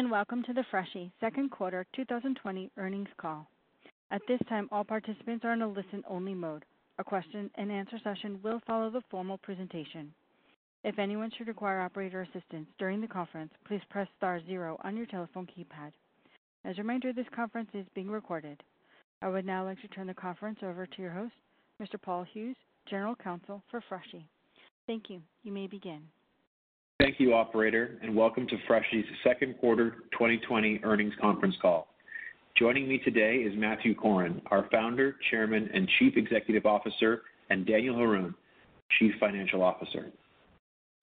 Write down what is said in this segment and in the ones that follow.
And welcome to the Freshii second quarter 2020 earnings call. At this time, all participants are in a listen-only mode. A question and answer session will follow the formal presentation. If anyone should require operator assistance during the conference, please press star zero on your telephone keypad. As a reminder, this conference is being recorded. I would now like to turn the conference over to your host, Mr. Paul Hughes, General Counsel for Freshii. Thank you. You may begin. Thank you, operator, and welcome to Freshii's second quarter 2020 earnings conference call. Joining me today is Matthew Corrin, our Founder, Chairman, and Chief Executive Officer, and Daniel Haroun, Chief Financial Officer.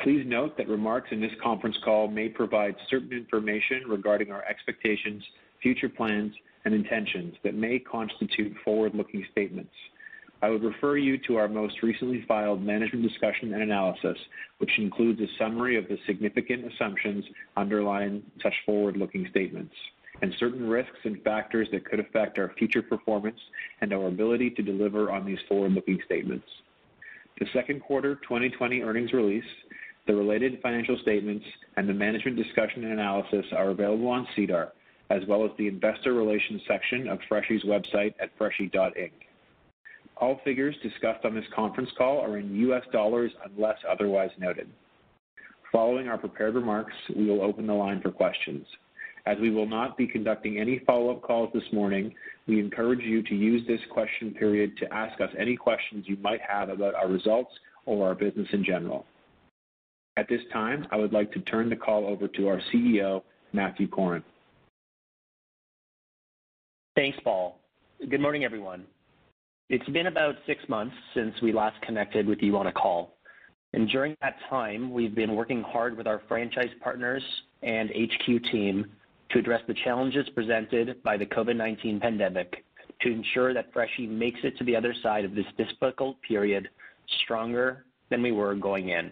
Please note that remarks in this conference call may provide certain information regarding our expectations, future plans, and intentions that may constitute forward-looking statements. I would refer you to our most recently filed management discussion and analysis, which includes a summary of the significant assumptions underlying such forward-looking statements and certain risks and factors that could affect our future performance and our ability to deliver on these forward-looking statements. The second quarter 2020 earnings release, the related financial statements, and the management discussion and analysis are available on SEDAR, as well as the investor relations section of Freshii's website at freshii.inc. All figures discussed on this conference call are in US dollars unless otherwise noted. Following our prepared remarks, we will open the line for questions. As we will not be conducting any follow-up calls this morning, we encourage you to use this question period to ask us any questions you might have about our results or our business in general. At this time, I would like to turn the call over to our CEO, Matthew Corrin. Thanks, Paul. Good morning, everyone. It's been about six months since we last connected with you on a call. And during that time, we've been working hard with our franchise partners and HQ team to address the challenges presented by the COVID-19 pandemic to ensure that Freshii makes it to the other side of this difficult period stronger than we were going in.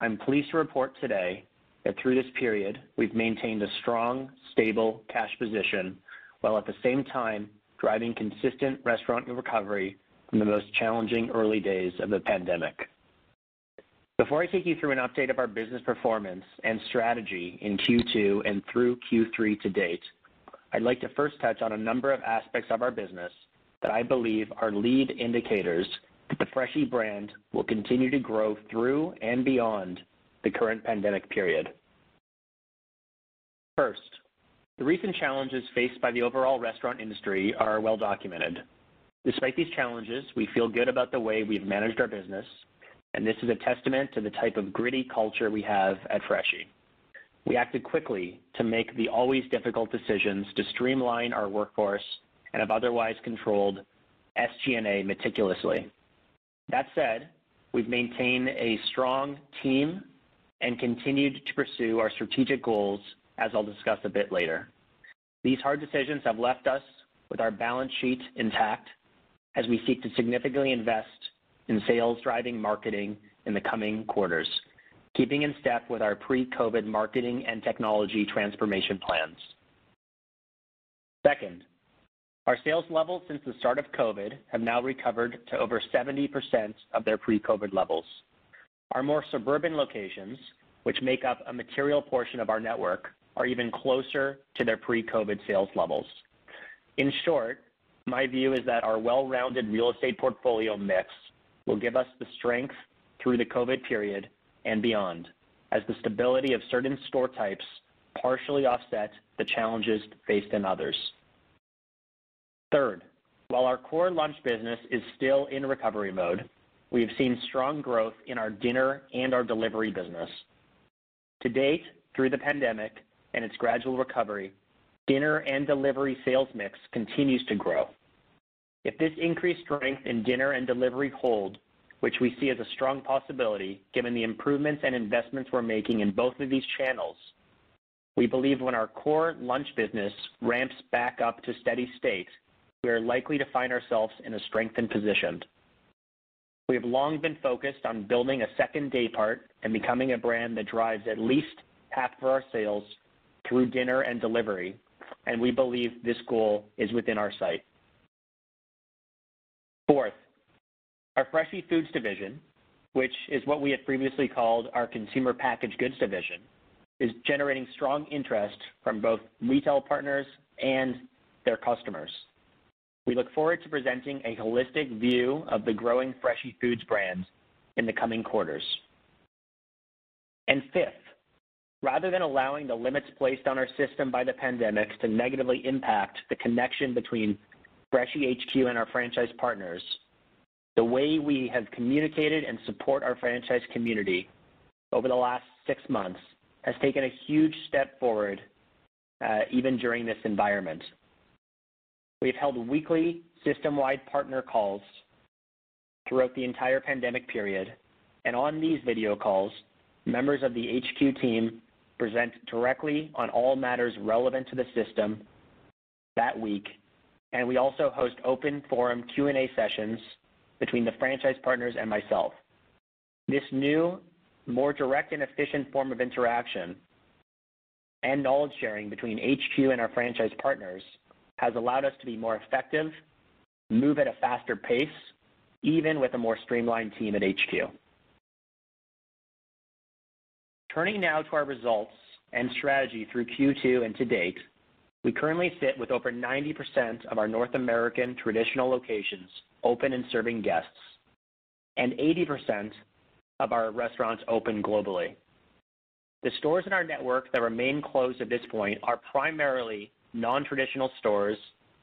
I'm pleased to report today that through this period, we've maintained a strong, stable cash position, while at the same time driving consistent restaurant recovery from the most challenging early days of the pandemic. Before I take you through an update of our business performance and strategy in Q2 and through Q3 to date, I'd like to first touch on a number of aspects of our business that I believe are lead indicators that the Freshii brand will continue to grow through and beyond the current pandemic period. First, the recent challenges faced by the overall restaurant industry are well documented. Despite these challenges, we feel good about the way we've managed our business, and this is a testament to the type of gritty culture we have at Freshii. We acted quickly to make the always difficult decisions to streamline our workforce and have otherwise controlled SG&A meticulously. That said, we've maintained a strong team and continued to pursue our strategic goals, as I'll discuss a bit later. These hard decisions have left us with our balance sheet intact as we seek to significantly invest in sales-driving marketing in the coming quarters, keeping in step with our pre-COVID marketing and technology transformation plans. Second, our sales levels since the start of COVID have now recovered to over 70% of their pre-COVID levels. Our more suburban locations, which make up a material portion of our network, are even closer to their pre-COVID sales levels. In short, my view is that our well-rounded real estate portfolio mix will give us the strength through the COVID period and beyond, as the stability of certain store types partially offset the challenges faced in others. Third, while our core lunch business is still in recovery mode, we have seen strong growth in our dinner and our delivery business. To date, through the pandemic, and its gradual recovery, dinner and delivery sales mix continues to grow. If this increased strength in dinner and delivery hold, which we see as a strong possibility given the improvements and investments we're making in both of these channels, We believe when our core lunch business ramps back up to steady state, we are likely to find ourselves in a strengthened position. We have long been focused on building a second day part and becoming a brand that drives at least half of our sales through dinner and delivery, and we believe this goal is within our sight. Fourth, our Freshii Foods division, which is what we had previously called our consumer packaged goods division, is generating strong interest from both retail partners and their customers. We look forward to presenting a holistic view of the growing Freshii Foods brand in the coming quarters. Fifth, rather than allowing the limits placed on our system by the pandemic to negatively impact the connection between Freshii HQ and our franchise partners, the way we have communicated and support our franchise community over the last six months has taken a huge step forward, uh, even during this environment. We've held weekly system-wide partner calls throughout the entire pandemic period, and on these video calls, members of the HQ team present directly on all matters relevant to the system that week, and we also host open forum Q&A sessions between the franchise partners and myself. This new, more direct and efficient form of interaction and knowledge sharing between HQ and our franchise partners has allowed us to be more effective, move at a faster pace, even with a more streamlined team at HQ. Turning now to our results and strategy through Q2 and to date, we currently sit with over 90% of our North American traditional locations open and serving guests, and 80% of our restaurants open globally. The stores in our network that remain closed at this point are primarily non-traditional stores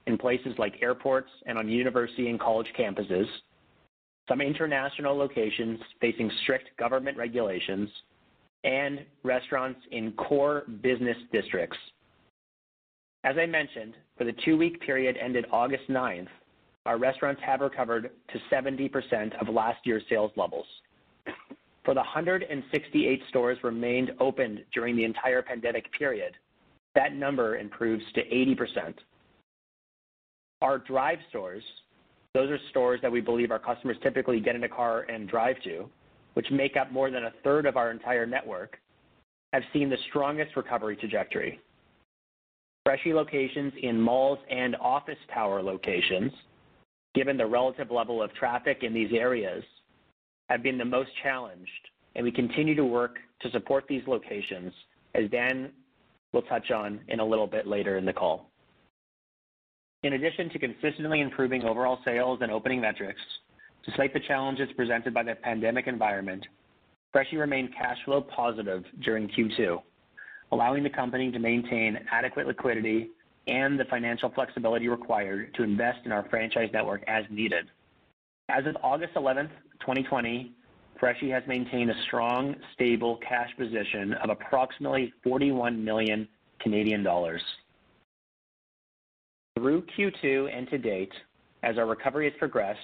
in places like airports and on university and college campuses, some international locations facing strict government regulations, and restaurants in core business districts. As I mentioned, for the two-week period ended August 9th, our restaurants have recovered to 70% of last year's sales levels. For the 168 stores remained open during the entire pandemic period, that number improves to 80%. Our drive stores, those are stores that we believe our customers typically get in a car and drive to, which make up more than a third of our entire network, have seen the strongest recovery trajectory. Freshii locations in malls and office tower locations given the relative level of traffic in these areas, have been the most challenged, and we continue to work to support these locations, as Dan will touch on in a little bit later in the call. In addition to consistently improving overall sales and opening metrics, despite the challenges presented by the pandemic environment, Freshii remained cash flow positive during Q2, allowing the company to maintain adequate liquidity and the financial flexibility required to invest in our franchise network as needed. As of August 11th, 2020, Freshii has maintained a strong, stable cash position of approximately 41 million Canadian dollars. Through Q2 and to date, as our recovery has progressed,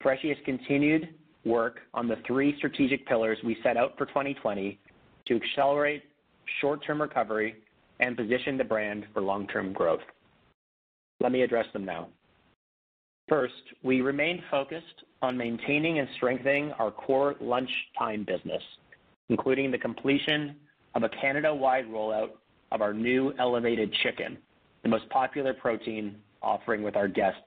Freshii has continued work on the three strategic pillars we set out for 2020 to accelerate short-term recovery and position the brand for long-term growth. Let me address them now. First, we remain focused on maintaining and strengthening our core lunchtime business, including the completion of a Canada-wide rollout of our new elevated chicken, the most popular protein offering with our guests,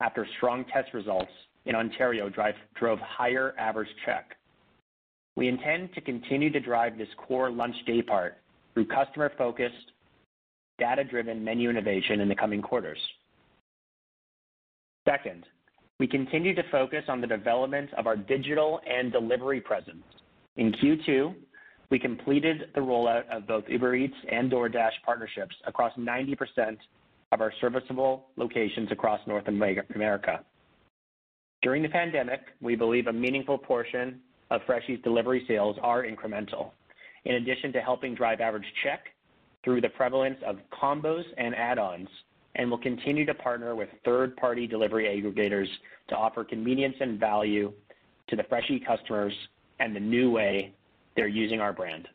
after strong test results in Ontario drove higher average check. We intend to continue to drive this core lunch day part through customer-focused, data-driven menu innovation in the coming quarters. Second, we continue to focus on the development of our digital and delivery presence. In Q2, we completed the rollout of both Uber Eats and DoorDash partnerships across 90% of our serviceable locations across North America. During the pandemic, we believe a meaningful portion of Freshii's delivery sales are incremental in addition to helping drive average check through the prevalence of combos and add-ons, and will continue to partner with third-party delivery aggregators to offer convenience and value to the Freshii customers and the new way they're using our brand.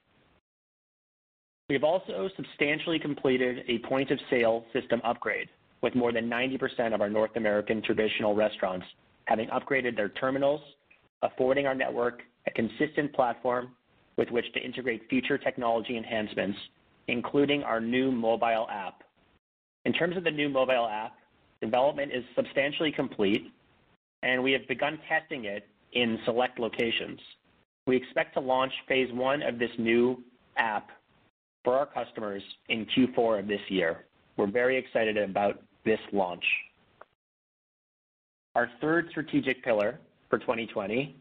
We've also substantially completed a point-of-sale system upgrade, with more than 90% of our North American traditional restaurants having upgraded their terminals, affording our network a consistent platform with which to integrate future technology enhancements, including our new mobile app. In terms of the new mobile app, development is substantially complete, and we have begun testing it in select locations. We expect to launch phase one of this new app for our customers in Q4 of this year. We're very excited about this launch. Our third strategic pillar for 2020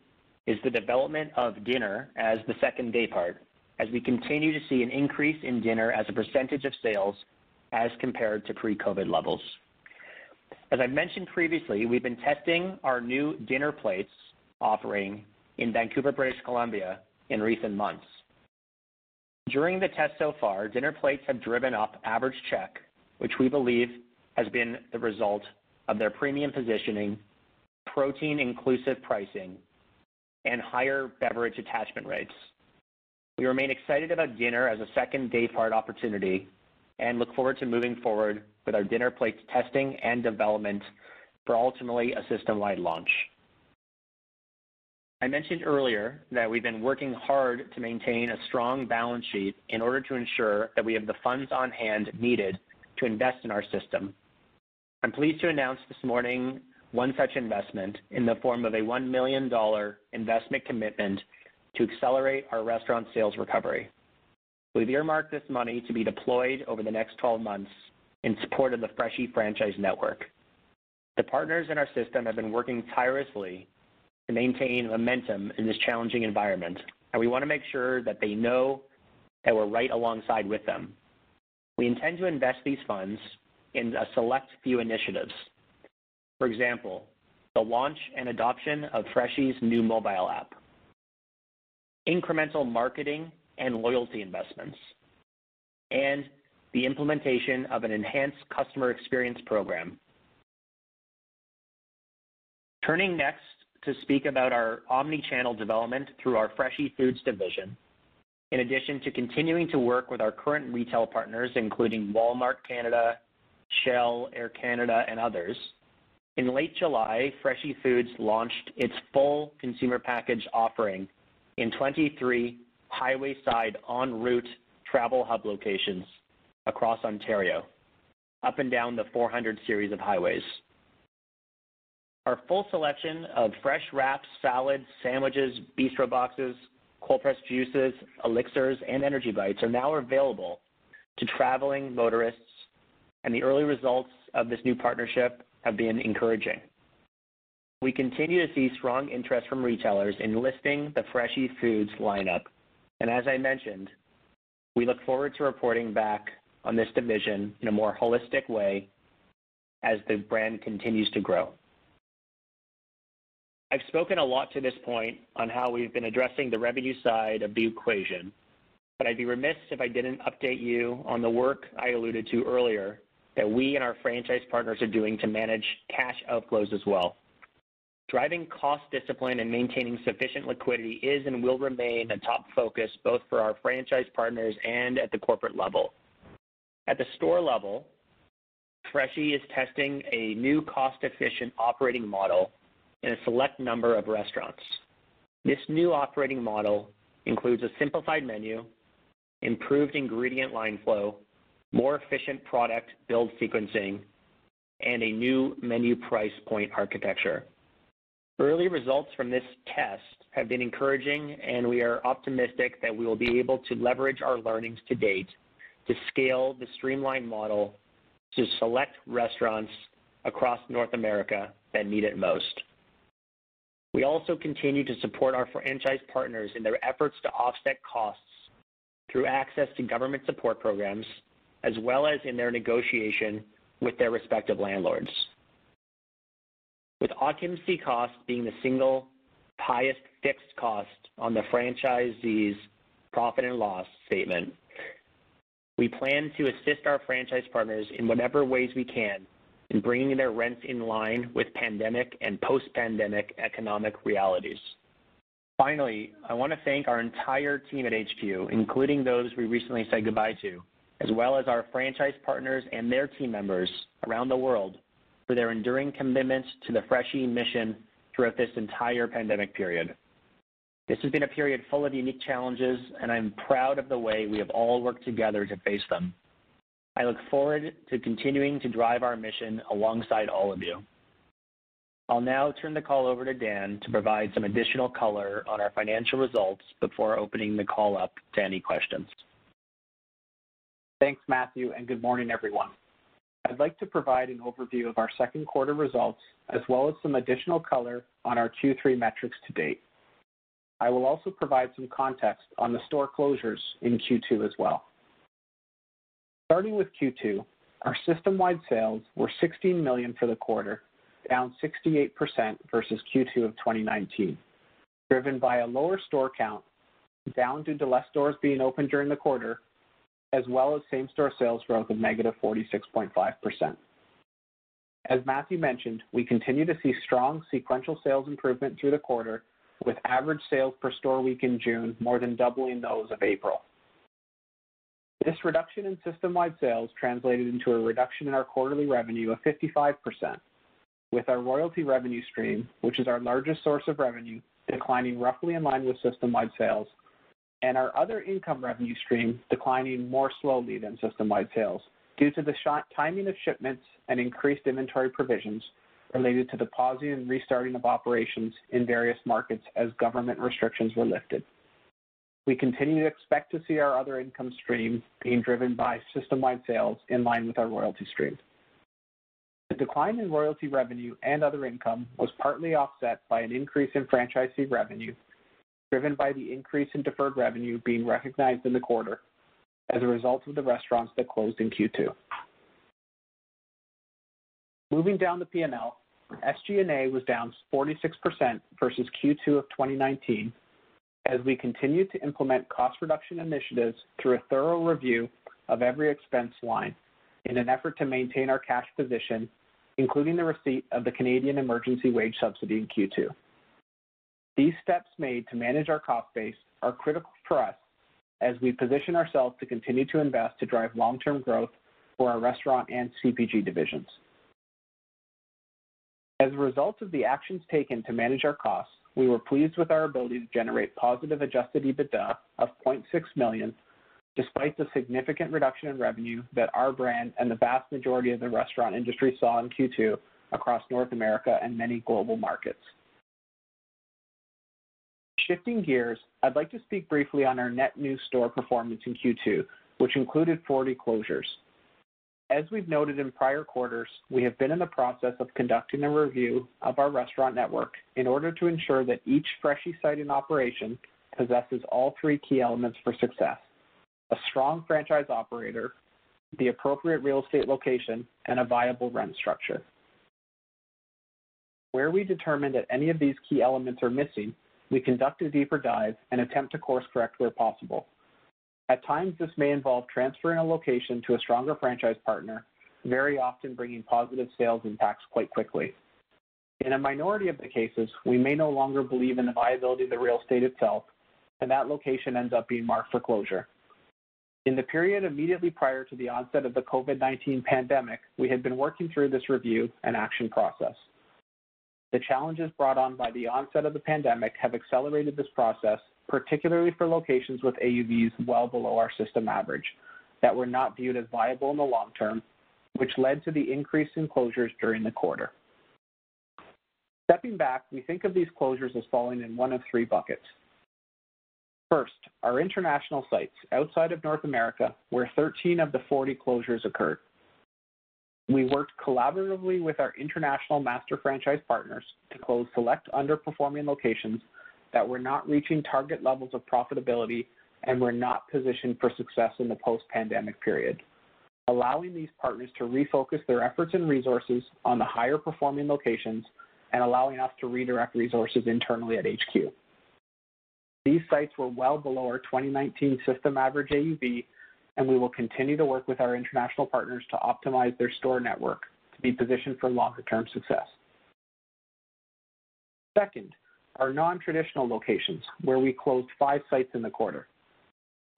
is the development of dinner as the second day part, as we continue to see an increase in dinner as a percentage of sales as compared to pre-COVID levels. As I mentioned previously, we've been testing our new dinner plates offering in Vancouver, British Columbia in recent months. During the test so far, dinner plates have driven up average check, which we believe has been the result of their premium positioning, protein-inclusive pricing, and higher beverage attachment rates. We remain excited about dinner as a second day part opportunity and look forward to moving forward with our dinner plates testing and development for ultimately a system-wide launch. I mentioned earlier that we've been working hard to maintain a strong balance sheet in order to ensure that we have the funds on hand needed to invest in our system. I'm pleased to announce this morning one such investment in the form of a $1 million investment commitment to accelerate our restaurant sales recovery. We've earmarked this money to be deployed over the next 12 months in support of the Freshii franchise network. The partners in our system have been working tirelessly to maintain momentum in this challenging environment, and we want to make sure that they know that we're right alongside with them. We intend to invest these funds in a select few initiatives. For example, the launch and adoption of Freshii's new mobile app, incremental marketing and loyalty investments, and the implementation of an enhanced customer experience program. Turning next to speak about our omni-channel development through our Freshii Foods division. In addition to continuing to work with our current retail partners, including Walmart Canada, Shell, Air Canada, and others, in late July, Freshii Foods launched its full consumer package offering in 23 highway-side ONroute travel hub locations across Ontario, up and down the 400 series of highways. Our full selection of fresh wraps, salads, sandwiches, bistro boxes, cold pressed juices, elixirs, and energy bites are now available to traveling motorists, and the early results of this new partnership have been encouraging. We continue to see strong interest from retailers in listing the Freshii Foods lineup, and as I mentioned, we look forward to reporting back on this division in a more holistic way as the brand continues to grow. I've spoken a lot to this point on how we've been addressing the revenue side of the equation, but I'd be remiss if I didn't update you on the work I alluded to earlier that we and our franchise partners are doing to manage cash outflows as well. Driving cost discipline and maintaining sufficient liquidity is and will remain a top focus both for our franchise partners and at the corporate level. At the store level, Freshii is testing a new cost-efficient operating model in a select number of restaurants. This new operating model includes a simplified menu, improved ingredient line flow, more efficient product build sequencing, and a new menu price point architecture. Early results from this test have been encouraging, and we are optimistic that we will be able to leverage our learnings to date to scale the streamlined model to select restaurants across North America that need it most. We also continue to support our franchise partners in their efforts to offset costs through access to government support programs, as well as in their negotiation with their respective landlords. With occupancy costs being the single highest fixed cost on the franchisee's profit and loss statement, we plan to assist our franchise partners in whatever ways we can in bringing their rents in line with pandemic and post-pandemic economic realities. Finally, I want to thank our entire team at HQ, including those we recently said goodbye to, as well as our franchise partners and their team members around the world for their enduring commitment to the Freshii mission throughout this entire pandemic period. This has been a period full of unique challenges, and I'm proud of the way we have all worked together to face them. I look forward to continuing to drive our mission alongside all of you. I'll now turn the call over to Dan to provide some additional color on our financial results before opening the call up to any questions. Thanks, Matthew, and good morning, everyone. I'd like to provide an overview of our second quarter results, as well as some additional color on our Q3 metrics to date. I will also provide some context on the store closures in Q2 as well. Starting with Q2, our system-wide sales were 16 million for the quarter, down 68% versus Q2 of 2019, driven by a lower store count, down due to less stores being open during the quarter, as well as same-store sales growth of negative 46.5%. As Matthew mentioned, we continue to see strong sequential sales improvement through the quarter, with average sales per store week in June more than doubling those of April. This reduction in system-wide sales translated into a reduction in our quarterly revenue of 55%, with our royalty revenue stream, which is our largest source of revenue, declining roughly in line with system-wide sales, and our other income revenue stream declining more slowly than system-wide sales due to the timing of shipments and increased inventory provisions related to the pausing and restarting of operations in various markets as government restrictions were lifted. We continue to expect to see our other income stream being driven by system-wide sales in line with our royalty stream. The decline in royalty revenue and other income was partly offset by an increase in franchisee revenue, driven by the increase in deferred revenue being recognized in the quarter as a result of the restaurants that closed in Q2. Moving down the P&L, SG&A was down 46% versus Q2 of 2019 as we continued to implement cost reduction initiatives through a thorough review of every expense line in an effort to maintain our cash position including the receipt of the Canadian Emergency Wage Subsidy in Q2. These steps made to manage our cost base are critical for us as we position ourselves to continue to invest to drive long-term growth for our restaurant and CPG divisions. As a result of the actions taken to manage our costs, we were pleased with our ability to generate positive adjusted EBITDA of 0.6 million despite the significant reduction in revenue that our brand and the vast majority of the restaurant industry saw in Q2 across North America and many global markets. Shifting gears, I'd like to speak briefly on our net new store performance in Q2, which included 40 closures. As we've noted in prior quarters, we have been in the process of conducting a review of our restaurant network in order to ensure that each Freshii site in operation possesses all three key elements for success a strong franchise operator, the appropriate real estate location, and a viable rent structure. Where we determine that any of these key elements are missing, we conduct a deeper dive and attempt to course correct where possible. At times, this may involve transferring a location to a stronger franchise partner, very often bringing positive sales impacts quite quickly. In a minority of the cases, we may no longer believe in the viability of the real estate itself, and that location ends up being marked for closure. In the period immediately prior to the onset of the COVID-19 pandemic, we had been working through this review and action process. The challenges brought on by the onset of the pandemic have accelerated this process, particularly for locations with AUVs well below our system average that were not viewed as viable in the long term, which led to the increase in closures during the quarter. Stepping back, we think of these closures as falling in one of three buckets. First, our international sites outside of North America, where 13 of the 40 closures occurred. We worked collaboratively with our international master franchise partners to close select underperforming locations that were not reaching target levels of profitability and were not positioned for success in the post-pandemic period, allowing these partners to refocus their efforts and resources on the higher performing locations and allowing us to redirect resources internally at HQ. These sites were well below our 2019 system average AUV, and we will continue to work with our international partners to optimize their store network to be positioned for longer term success. Second, our non-traditional locations, where we closed five sites in the quarter.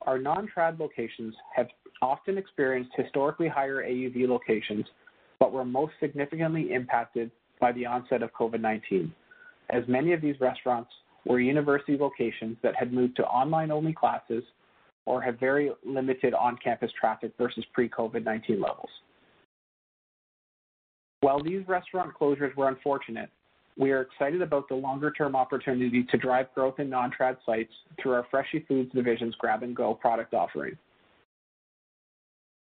Our non-trad locations have often experienced historically higher AUV locations, but were most significantly impacted by the onset of COVID-19, as many of these restaurants were university locations that had moved to online-only classes or have very limited on-campus traffic versus pre-COVID-19 levels. While these restaurant closures were unfortunate, we are excited about the longer-term opportunity to drive growth in non-trad sites through our Freshii Foods division's grab-and-go product offering.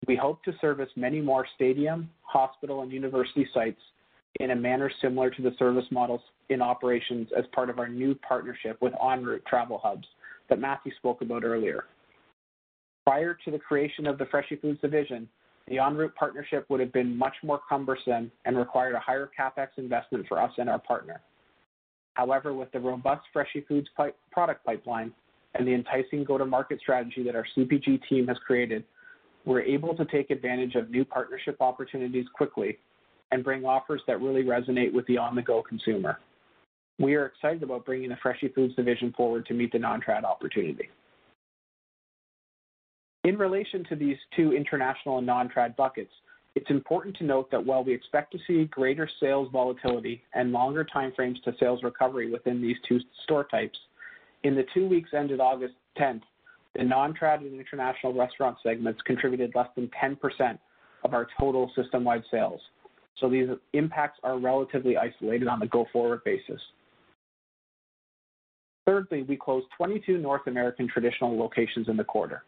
We hope to service many more stadium, hospital, and university sites in a manner similar to the service models in operations as part of our new partnership with ONroute Travel Hubs that Matthew spoke about earlier. Prior to the creation of the Freshii Foods division, the ONroute partnership would have been much more cumbersome and required a higher CapEx investment for us and our partner. However, with the robust Freshii Foods product pipeline and the enticing go-to-market strategy that our CPG team has created, we're able to take advantage of new partnership opportunities quickly and bring offers that really resonate with the on-the-go consumer. We are excited about bringing the Freshii Foods division forward to meet the non-trad opportunity. In relation to these two international and non-trad buckets, it's important to note that while we expect to see greater sales volatility and longer timeframes to sales recovery within these two store types, in the two weeks ended August 10th, the non-trad and international restaurant segments contributed less than 10% of our total system-wide sales. So these impacts are relatively isolated on the go-forward basis. Thirdly, we closed 22 North American traditional locations in the quarter.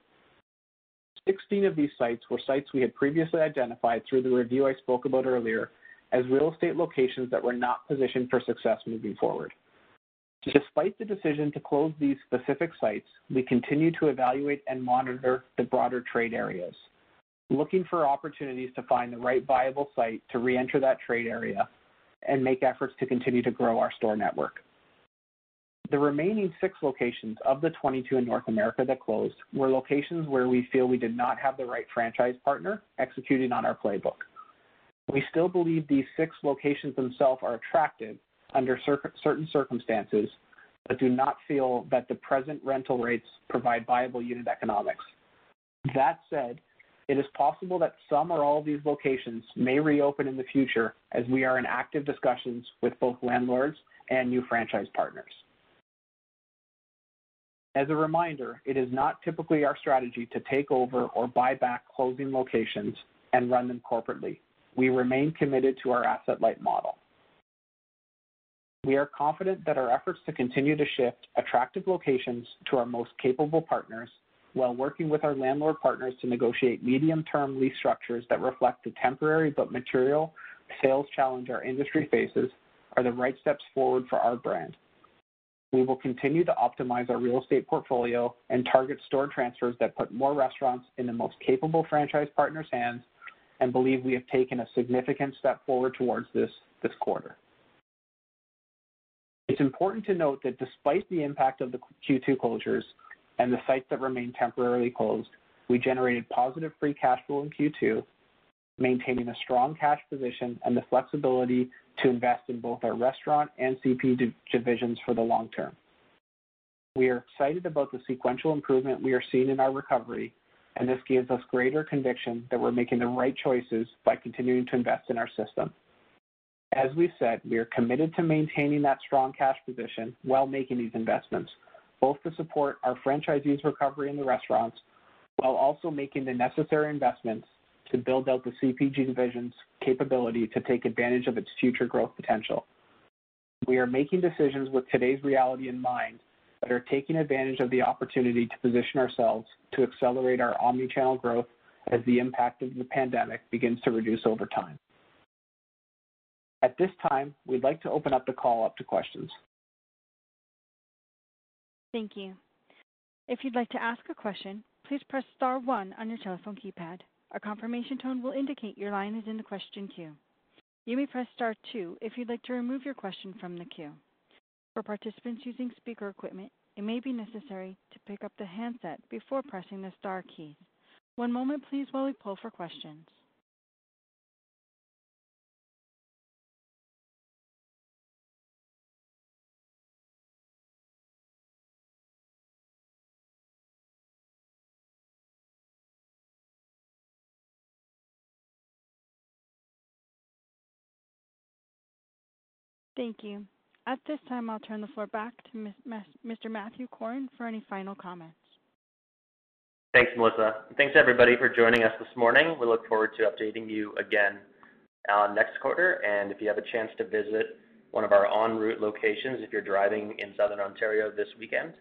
16 of these sites were sites we had previously identified through the review I spoke about earlier as real estate locations that were not positioned for success moving forward. Despite the decision to close these specific sites, we continue to evaluate and monitor the broader trade areas, looking for opportunities to find the right viable site to re-enter that trade area and make efforts to continue to grow our store network. The remaining six locations of the 22 in North America that closed were locations where we feel we did not have the right franchise partner executing on our playbook. We still believe these six locations themselves are attractive under certain circumstances, but do not feel that the present rental rates provide viable unit economics. That said, it is possible that some or all of these locations may reopen in the future as we are in active discussions with both landlords and new franchise partners. As a reminder, it is not typically our strategy to take over or buy back closing locations and run them corporately. We remain committed to our asset-light model. We are confident that our efforts to continue to shift attractive locations to our most capable partners while working with our landlord partners to negotiate medium-term lease structures that reflect the temporary but material sales challenge our industry faces are the right steps forward for our brand. We will continue to optimize our real estate portfolio and target store transfers that put more restaurants in the most capable franchise partners' hands and believe we have taken a significant step forward towards this this quarter. It's important to note that despite the impact of the Q2 closures and the sites that remain temporarily closed, we generated positive free cash flow in Q2, maintaining a strong cash position and the flexibility to invest in both our restaurant and CP divisions for the long term. We are excited about the sequential improvement we are seeing in our recovery, and this gives us greater conviction that we're making the right choices by continuing to invest in our system. As we said, we are committed to maintaining that strong cash position while making these investments, both to support our franchisees' recovery in the restaurants while also making the necessary investments to build out the CPG division's capability to take advantage of its future growth potential. We are making decisions with today's reality in mind that are taking advantage of the opportunity to position ourselves to accelerate our omni-channel growth as the impact of the pandemic begins to reduce over time. At this time, we'd like to open up the call up to questions. Thank you. If you'd like to ask a question, please press star one on your telephone keypad. A confirmation tone will indicate your line is in the question queue. You may press star two if you'd like to remove your question from the queue. For participants using speaker equipment, it may be necessary to pick up the handset before pressing the star key. One moment, please, while we pull for questions. Thank you. At this time, I'll turn the floor back to Mr. Matthew Corrin for any final comments. Thanks, Melissa. Thanks, everybody, for joining us this morning. We look forward to updating you again uh, next quarter. And if you have a chance to visit one of our ONroute locations, if you're driving in Southern Ontario this weekend,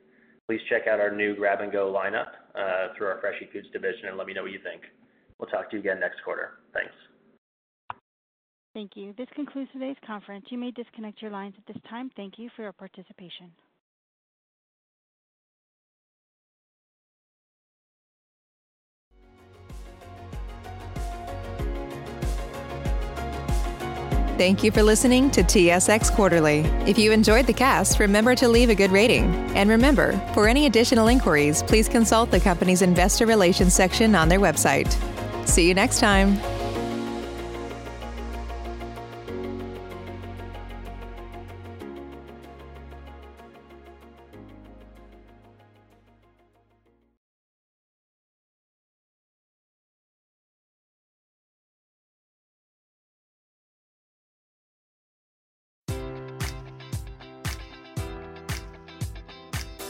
please check out our new grab-and-go lineup uh, through our Freshii Foods division and let me know what you think. We'll talk to you again next quarter. Thanks. Thank you. This concludes today's conference. You may disconnect your lines at this time. Thank you for your participation. Thank you for listening to TSX Quarterly. If you enjoyed the cast, remember to leave a good rating. And remember, for any additional inquiries, please consult the company's investor relations section on their website. See you next time.